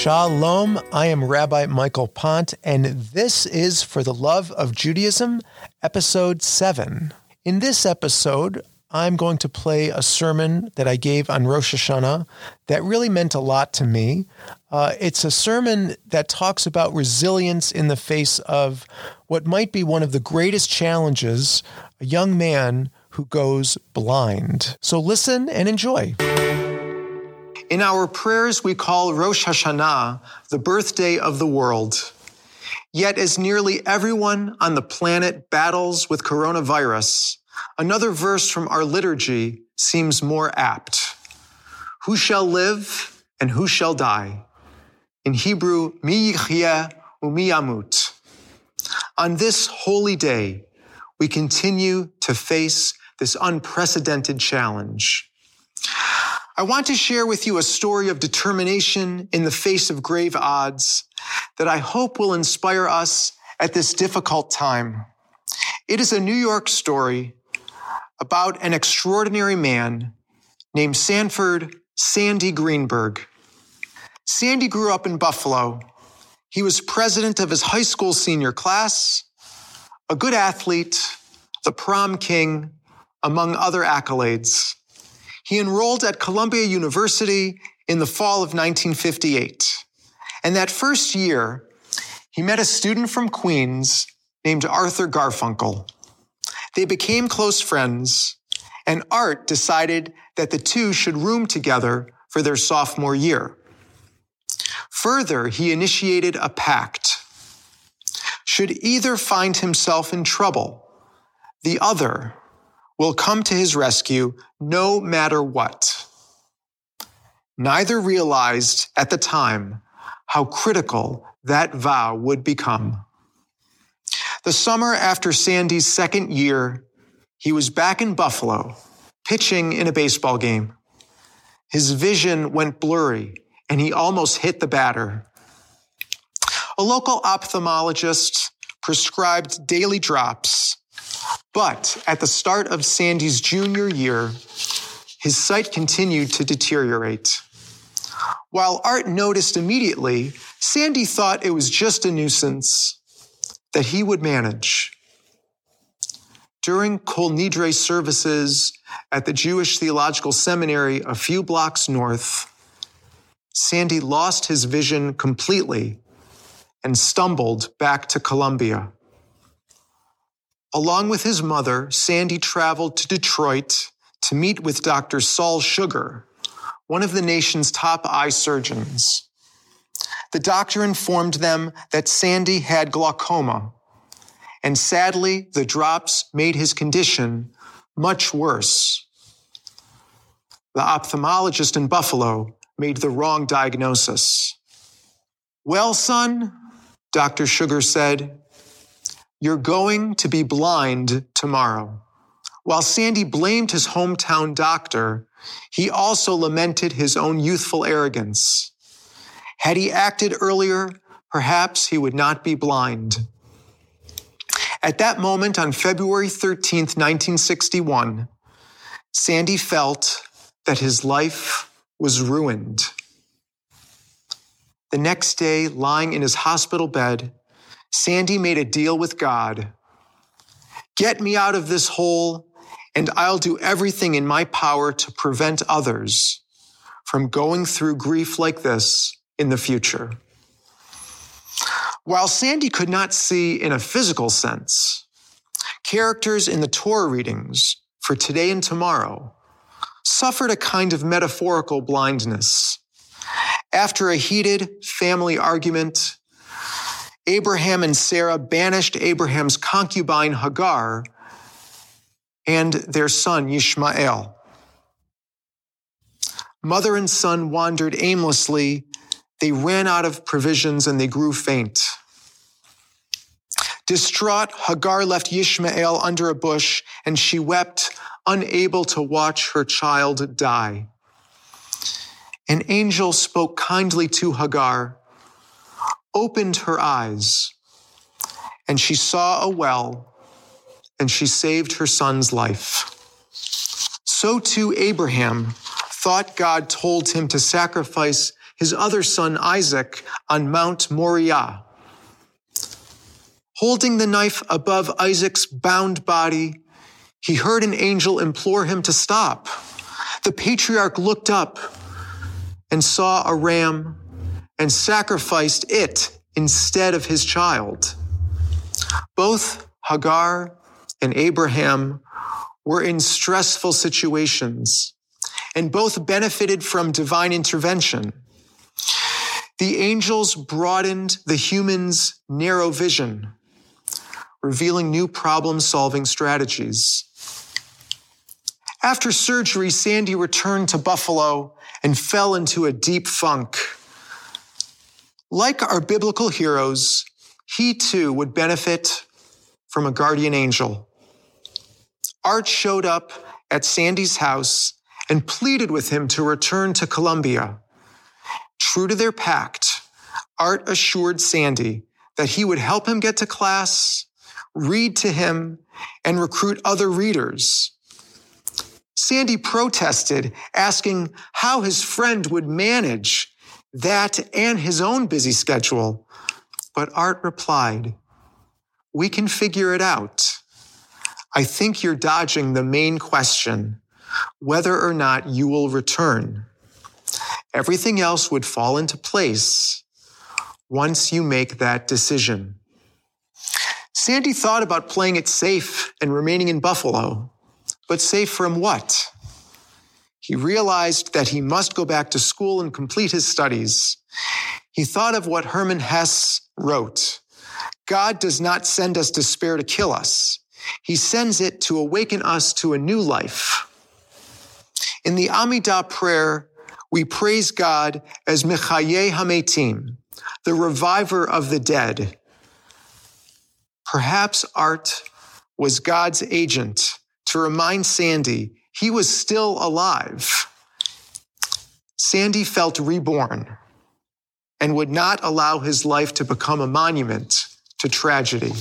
Shalom, I am Rabbi Michael Pont, and this is For the Love of Judaism, Episode 7. In this episode, I'm going to play a sermon that I gave on Rosh Hashanah that really meant a lot to me. Uh, it's a sermon that talks about resilience in the face of what might be one of the greatest challenges a young man who goes blind. So listen and enjoy. In our prayers, we call Rosh Hashanah the birthday of the world. Yet, as nearly everyone on the planet battles with coronavirus, another verse from our liturgy seems more apt. Who shall live and who shall die? In Hebrew, mi yichye umi yamut. On this holy day, we continue to face this unprecedented challenge. I want to share with you a story of determination in the face of grave odds that I hope will inspire us at this difficult time. It is a New York story about an extraordinary man named Sanford Sandy Greenberg. Sandy grew up in Buffalo. He was president of his high school senior class, a good athlete, the prom king, among other accolades. He enrolled at Columbia University in the fall of 1958. And that first year, he met a student from Queens named Arthur Garfunkel. They became close friends, and Art decided that the two should room together for their sophomore year. Further, he initiated a pact. Should either find himself in trouble, the other will come to his rescue no matter what. Neither realized at the time how critical that vow would become. The summer after Sandy's second year, he was back in Buffalo, pitching in a baseball game. His vision went blurry and he almost hit the batter. A local ophthalmologist prescribed daily drops but at the start of Sandy's junior year, his sight continued to deteriorate. While Art noticed immediately, Sandy thought it was just a nuisance that he would manage. During Kol Nidre services at the Jewish Theological Seminary a few blocks north, Sandy lost his vision completely and stumbled back to Columbia. Along with his mother, Sandy traveled to Detroit to meet with Dr. Saul Sugar, one of the nation's top eye surgeons. The doctor informed them that Sandy had glaucoma, and sadly, the drops made his condition much worse. The ophthalmologist in Buffalo made the wrong diagnosis. Well, son, Dr. Sugar said, you're going to be blind tomorrow. While Sandy blamed his hometown doctor, he also lamented his own youthful arrogance. Had he acted earlier, perhaps he would not be blind. At that moment, on February 13th, 1961, Sandy felt that his life was ruined. The next day, lying in his hospital bed, Sandy made a deal with God. Get me out of this hole, and I'll do everything in my power to prevent others from going through grief like this in the future. While Sandy could not see in a physical sense, characters in the Torah readings for today and tomorrow suffered a kind of metaphorical blindness. After a heated family argument, Abraham and Sarah banished Abraham's concubine Hagar and their son Ishmael. Mother and son wandered aimlessly. They ran out of provisions and they grew faint. Distraught, Hagar left Ishmael under a bush and she wept, unable to watch her child die. An angel spoke kindly to Hagar opened her eyes and she saw a well and she saved her son's life. So too Abraham thought God told him to sacrifice his other son Isaac on Mount Moriah. Holding the knife above Isaac's bound body, he heard an angel implore him to stop. The patriarch looked up and saw a ram and sacrificed it instead of his child. Both Hagar and Abraham were in stressful situations, and both benefited from divine intervention. The angels broadened the human's narrow vision, revealing new problem solving strategies. After surgery, Sandy returned to Buffalo and fell into a deep funk. Like our biblical heroes, he too would benefit from a guardian angel. Art showed up at Sandy's house and pleaded with him to return to Columbia. True to their pact, Art assured Sandy that he would help him get to class, read to him, and recruit other readers. Sandy protested, asking how his friend would manage that and his own busy schedule. But Art replied, We can figure it out. I think you're dodging the main question whether or not you will return. Everything else would fall into place once you make that decision. Sandy thought about playing it safe and remaining in Buffalo, but safe from what? He realized that he must go back to school and complete his studies. He thought of what Hermann Hesse wrote God does not send us despair to kill us, he sends it to awaken us to a new life. In the Amidah prayer, we praise God as Mechaye Hametim, the reviver of the dead. Perhaps Art was God's agent to remind Sandy he was still alive. Sandy felt reborn and would not allow his life to become a monument to tragedy.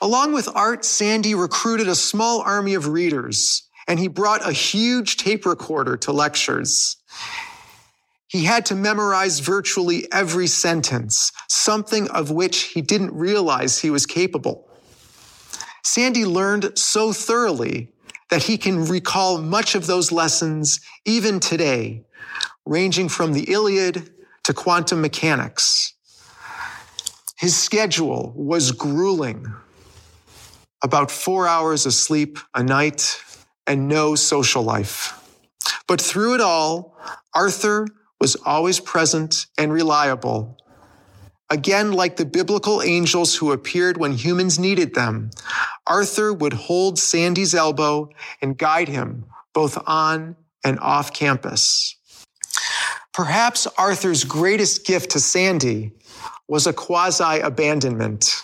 Along with Art, Sandy recruited a small army of readers, and he brought a huge tape recorder to lectures. He had to memorize virtually every sentence, something of which he didn't realize he was capable. Sandy learned so thoroughly that he can recall much of those lessons even today, ranging from the Iliad to quantum mechanics. His schedule was grueling about four hours of sleep a night and no social life. But through it all, Arthur was always present and reliable. Again, like the biblical angels who appeared when humans needed them, Arthur would hold Sandy's elbow and guide him both on and off campus. Perhaps Arthur's greatest gift to Sandy was a quasi abandonment.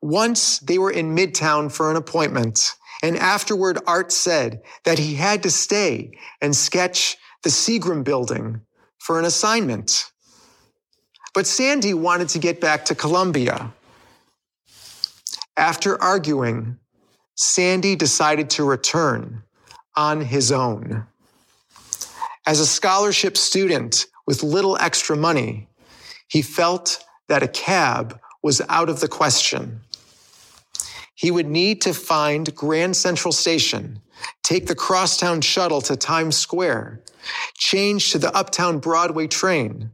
Once they were in Midtown for an appointment, and afterward Art said that he had to stay and sketch the Seagram building for an assignment. But Sandy wanted to get back to Columbia. After arguing, Sandy decided to return on his own. As a scholarship student with little extra money, he felt that a cab was out of the question. He would need to find Grand Central Station, take the crosstown shuttle to Times Square, change to the uptown Broadway train,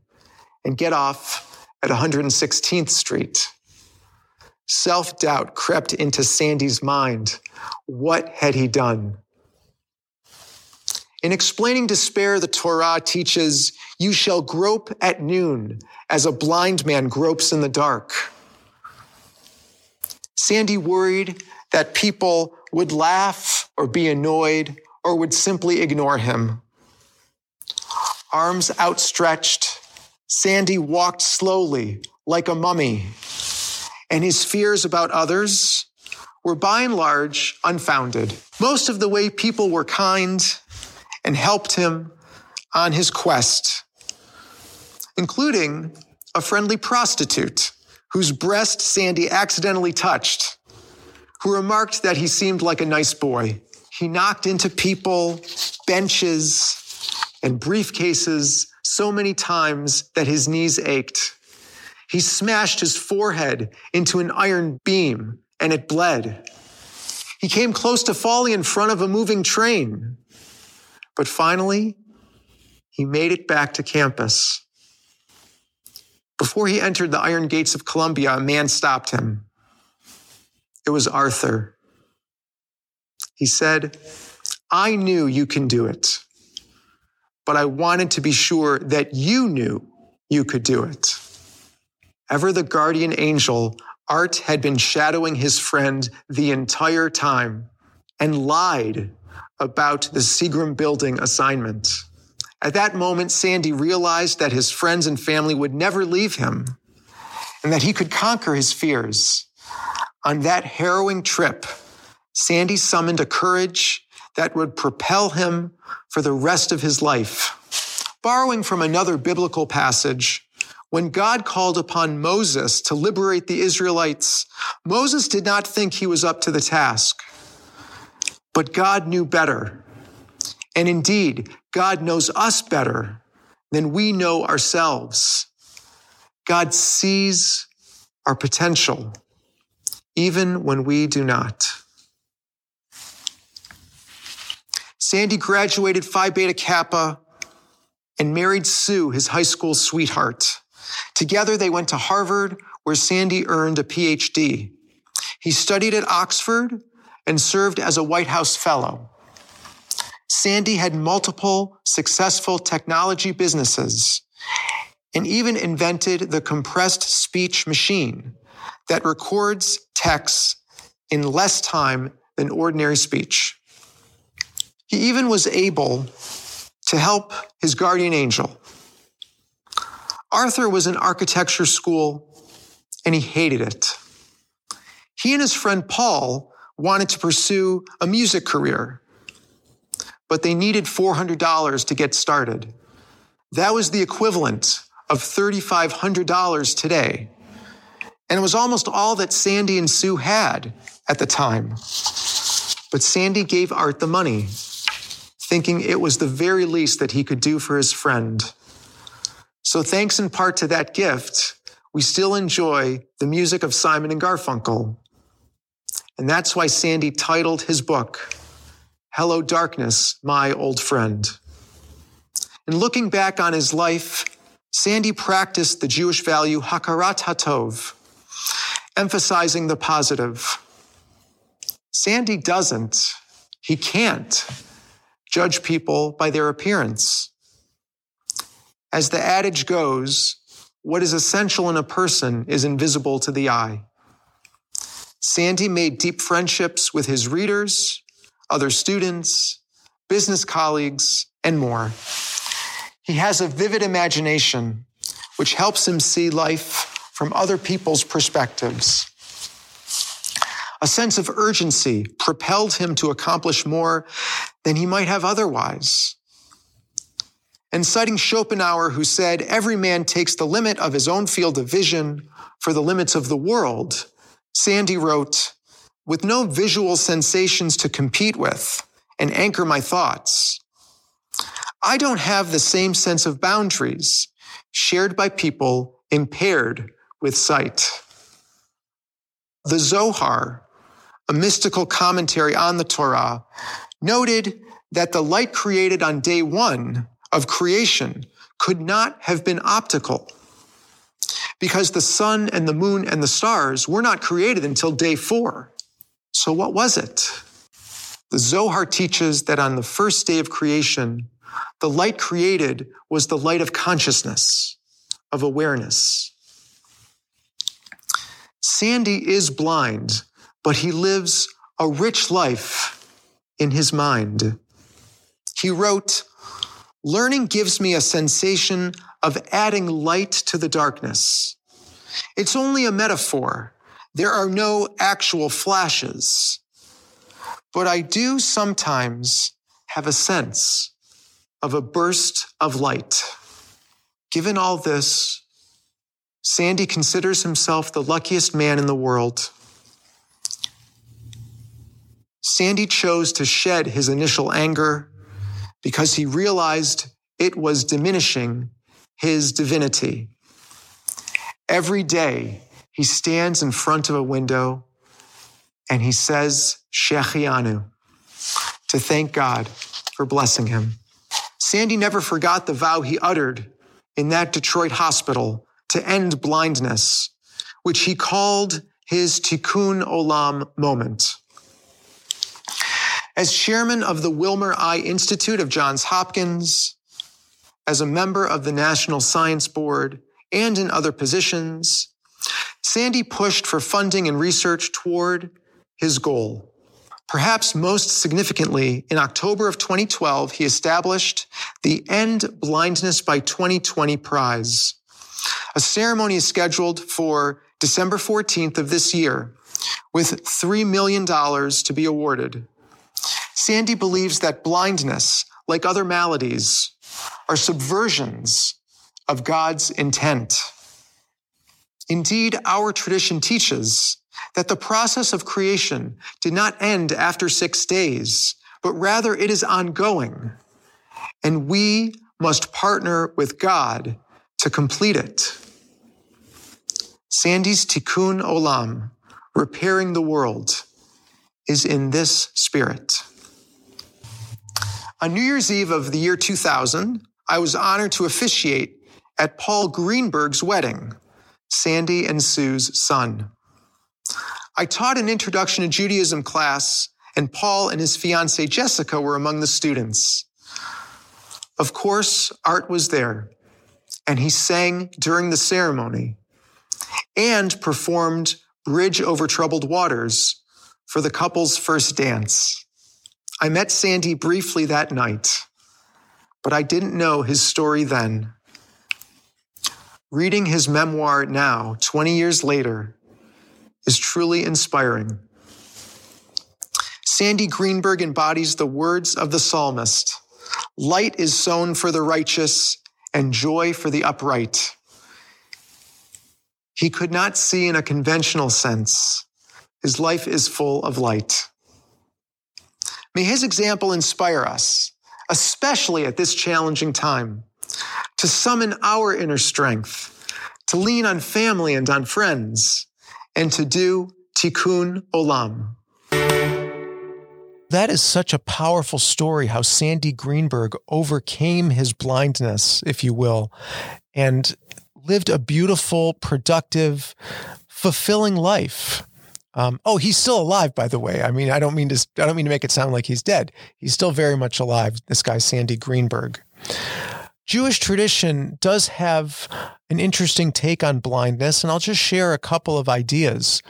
and get off at 116th Street. Self doubt crept into Sandy's mind. What had he done? In explaining despair, the Torah teaches, You shall grope at noon as a blind man gropes in the dark. Sandy worried that people would laugh or be annoyed or would simply ignore him. Arms outstretched, Sandy walked slowly like a mummy, and his fears about others were by and large unfounded. Most of the way people were kind and helped him on his quest, including a friendly prostitute whose breast Sandy accidentally touched, who remarked that he seemed like a nice boy. He knocked into people, benches, and briefcases so many times that his knees ached. He smashed his forehead into an iron beam and it bled. He came close to falling in front of a moving train. But finally, he made it back to campus. Before he entered the iron gates of Columbia, a man stopped him. It was Arthur. He said, I knew you can do it, but I wanted to be sure that you knew you could do it. Ever the guardian angel, Art had been shadowing his friend the entire time and lied about the Seagram building assignment. At that moment, Sandy realized that his friends and family would never leave him and that he could conquer his fears. On that harrowing trip, Sandy summoned a courage that would propel him for the rest of his life. Borrowing from another biblical passage, when God called upon Moses to liberate the Israelites, Moses did not think he was up to the task. But God knew better. And indeed, God knows us better than we know ourselves. God sees our potential, even when we do not. Sandy graduated Phi Beta Kappa and married Sue, his high school sweetheart. Together, they went to Harvard, where Sandy earned a PhD. He studied at Oxford and served as a White House Fellow. Sandy had multiple successful technology businesses and even invented the compressed speech machine that records texts in less time than ordinary speech. He even was able to help his guardian angel. Arthur was in architecture school and he hated it. He and his friend Paul wanted to pursue a music career but they needed $400 to get started. That was the equivalent of $3,500 today. And it was almost all that Sandy and Sue had at the time. But Sandy gave Art the money, thinking it was the very least that he could do for his friend. So, thanks in part to that gift, we still enjoy the music of Simon and Garfunkel. And that's why Sandy titled his book, Hello, darkness, my old friend. In looking back on his life, Sandy practiced the Jewish value Hakarat Hatov, emphasizing the positive. Sandy doesn't, he can't judge people by their appearance. As the adage goes, what is essential in a person is invisible to the eye. Sandy made deep friendships with his readers other students, business colleagues, and more. He has a vivid imagination, which helps him see life from other people's perspectives. A sense of urgency propelled him to accomplish more than he might have otherwise. And citing Schopenhauer, who said, Every man takes the limit of his own field of vision for the limits of the world, Sandy wrote, with no visual sensations to compete with and anchor my thoughts. I don't have the same sense of boundaries shared by people impaired with sight. The Zohar, a mystical commentary on the Torah, noted that the light created on day one of creation could not have been optical because the sun and the moon and the stars were not created until day four. So, what was it? The Zohar teaches that on the first day of creation, the light created was the light of consciousness, of awareness. Sandy is blind, but he lives a rich life in his mind. He wrote, Learning gives me a sensation of adding light to the darkness. It's only a metaphor there are no actual flashes, but I do sometimes have a sense of a burst of light. Given all this, Sandy considers himself the luckiest man in the world. Sandy chose to shed his initial anger because he realized it was diminishing his divinity. Every day, he stands in front of a window and he says, Shehecheyanu, to thank God for blessing him. Sandy never forgot the vow he uttered in that Detroit hospital to end blindness, which he called his Tikkun Olam moment. As chairman of the Wilmer Eye Institute of Johns Hopkins, as a member of the National Science Board, and in other positions, Sandy pushed for funding and research toward his goal. Perhaps most significantly, in October of 2012, he established the End Blindness by 2020 Prize. A ceremony is scheduled for December 14th of this year, with $3 million to be awarded. Sandy believes that blindness, like other maladies, are subversions of God's intent. Indeed, our tradition teaches that the process of creation did not end after six days, but rather it is ongoing. And we must partner with God to complete it. Sandy's Tikkun Olam, repairing the world, is in this spirit. On New Year's Eve of the year 2000, I was honored to officiate at Paul Greenberg's wedding, Sandy and Sue's son. I taught an introduction to Judaism class, and Paul and his fiancee Jessica were among the students. Of course, Art was there, and he sang during the ceremony and performed Bridge Over Troubled Waters for the couple's first dance. I met Sandy briefly that night, but I didn't know his story then. Reading his memoir now, 20 years later, is truly inspiring. Sandy Greenberg embodies the words of the psalmist Light is sown for the righteous and joy for the upright. He could not see in a conventional sense. His life is full of light. May his example inspire us, especially at this challenging time, to summon our inner strength, to lean on family and on friends, and to do tikkun olam. That is such a powerful story how Sandy Greenberg overcame his blindness, if you will, and lived a beautiful, productive, fulfilling life. Um, oh, he's still alive, by the way. I mean, I don't mean to. I don't mean to make it sound like he's dead. He's still very much alive. This guy, Sandy Greenberg. Jewish tradition does have an interesting take on blindness, and I'll just share a couple of ideas.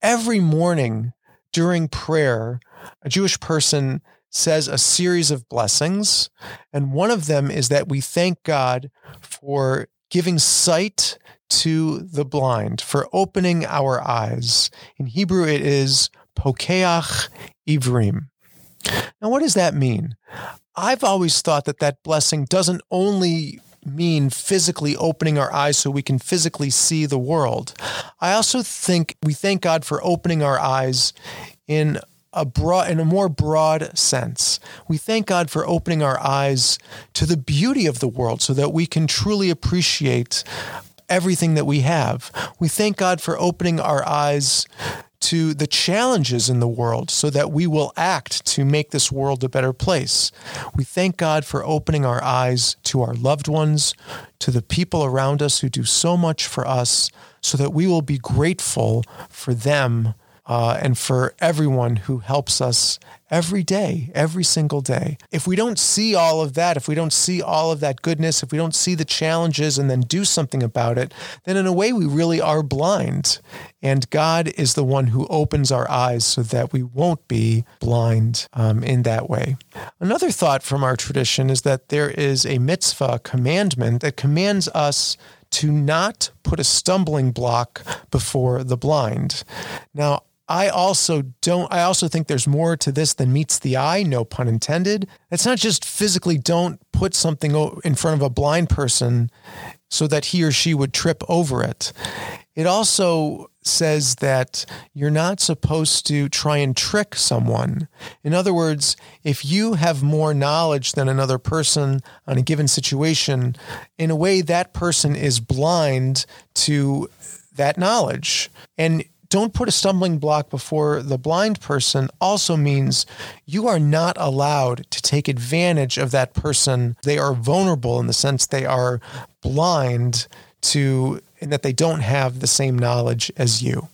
Every morning during prayer, a Jewish person says a series of blessings, and one of them is that we thank God for giving sight to the blind, for opening our eyes. In Hebrew, it is pokeach ivrim. Now, what does that mean? I've always thought that that blessing doesn't only mean physically opening our eyes so we can physically see the world. I also think we thank God for opening our eyes in a broad in a more broad sense. We thank God for opening our eyes to the beauty of the world so that we can truly appreciate everything that we have. We thank God for opening our eyes to the challenges in the world so that we will act to make this world a better place. We thank God for opening our eyes to our loved ones, to the people around us who do so much for us, so that we will be grateful for them uh, and for everyone who helps us every day, every single day. If we don't see all of that, if we don't see all of that goodness, if we don't see the challenges and then do something about it, then in a way we really are blind. And God is the one who opens our eyes so that we won't be blind um, in that way. Another thought from our tradition is that there is a mitzvah commandment that commands us to not put a stumbling block before the blind. Now, I also don't, I also think there's more to this than meets the eye, no pun intended. It's not just physically don't put something in front of a blind person so that he or she would trip over it. It also says that you're not supposed to try and trick someone. In other words, if you have more knowledge than another person on a given situation, in a way, that person is blind to that knowledge. And don't put a stumbling block before the blind person also means you are not allowed to take advantage of that person. They are vulnerable in the sense they are blind to and that they don't have the same knowledge as you.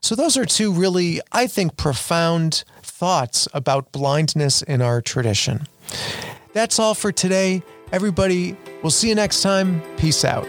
So those are two really I think profound thoughts about blindness in our tradition. That's all for today. Everybody, we'll see you next time. Peace out.